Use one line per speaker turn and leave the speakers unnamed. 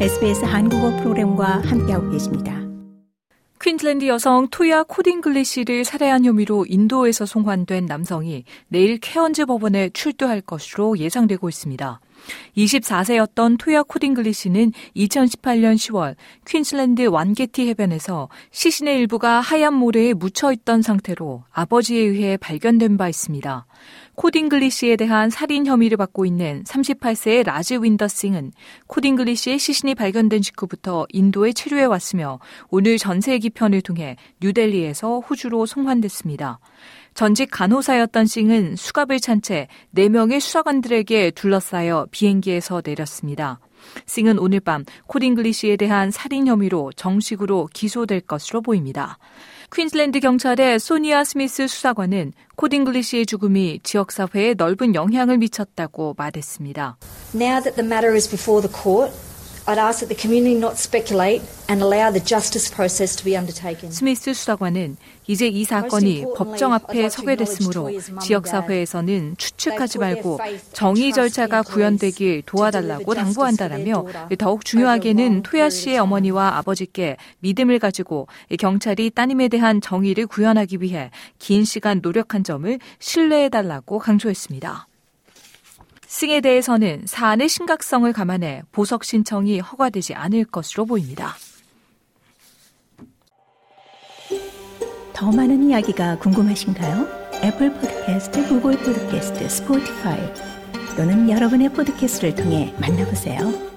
SBS 한국어 프로그램과 함께하고 계십니다.
퀸즐랜드 여성 토야 코딩글리시를 살해한 혐의로 인도에서 송환된 남성이 내일 케언즈 법원에 출두할 것으로 예상되고 있습니다. 24세였던 토야 코딩글리시는 2018년 10월 퀸즐랜드 완게티 해변에서 시신의 일부가 하얀 모래에 묻혀 있던 상태로 아버지에 의해 발견된 바 있습니다. 코딩글리시에 대한 살인 혐의를 받고 있는 38세의 라즈윈더 싱은 코딩글리시의 시신이 발견된 직후부터 인도에 체류해 왔으며 오늘 전세기 편을 통해 뉴델리에서 호주로 송환됐습니다. 전직 간호사였던 싱은 수갑을 찬 채 4명의 수사관들에게 둘러싸여 비행기에서 내렸습니다. 싱은 오늘 밤 코딩글리시에 대한 살인 혐의로 정식으로 기소될 것으로 보입니다. 퀸즐랜드 경찰의 소니아 스미스 수사관은 코딩글리시의 죽음이 지역 사회에 넓은 영향을 미쳤다고 말했습니다.
Now that the matter is before the court, I'd ask that the community not speculate and allow the justice process to be undertaken.
스미스 수사관은 이제 이 사건이 법정 앞에 서게 됐으므로 지역 사회에서는 추측하지 말고 정의 절차가 구현되길 도와달라고 당부한다라며 더욱 중요하게는 토야 씨의 어머니와 아버지께 믿음을 가지고 경찰이 따님에 대한 정의를 구현하기 위해 긴 시간 노력한 점을 신뢰해 달라고 강조했습니다. 싱에 대해서는 사안의 심각성을 감안해 보석 신청이 허가되지 않을 것으로 보입니다.
더 많은 이야기가 궁금하신가요? 애플 포드캐스트, 구글 포드캐스트, 스포티파이 또는 여러분의 포드캐스트를 통해 만나보세요.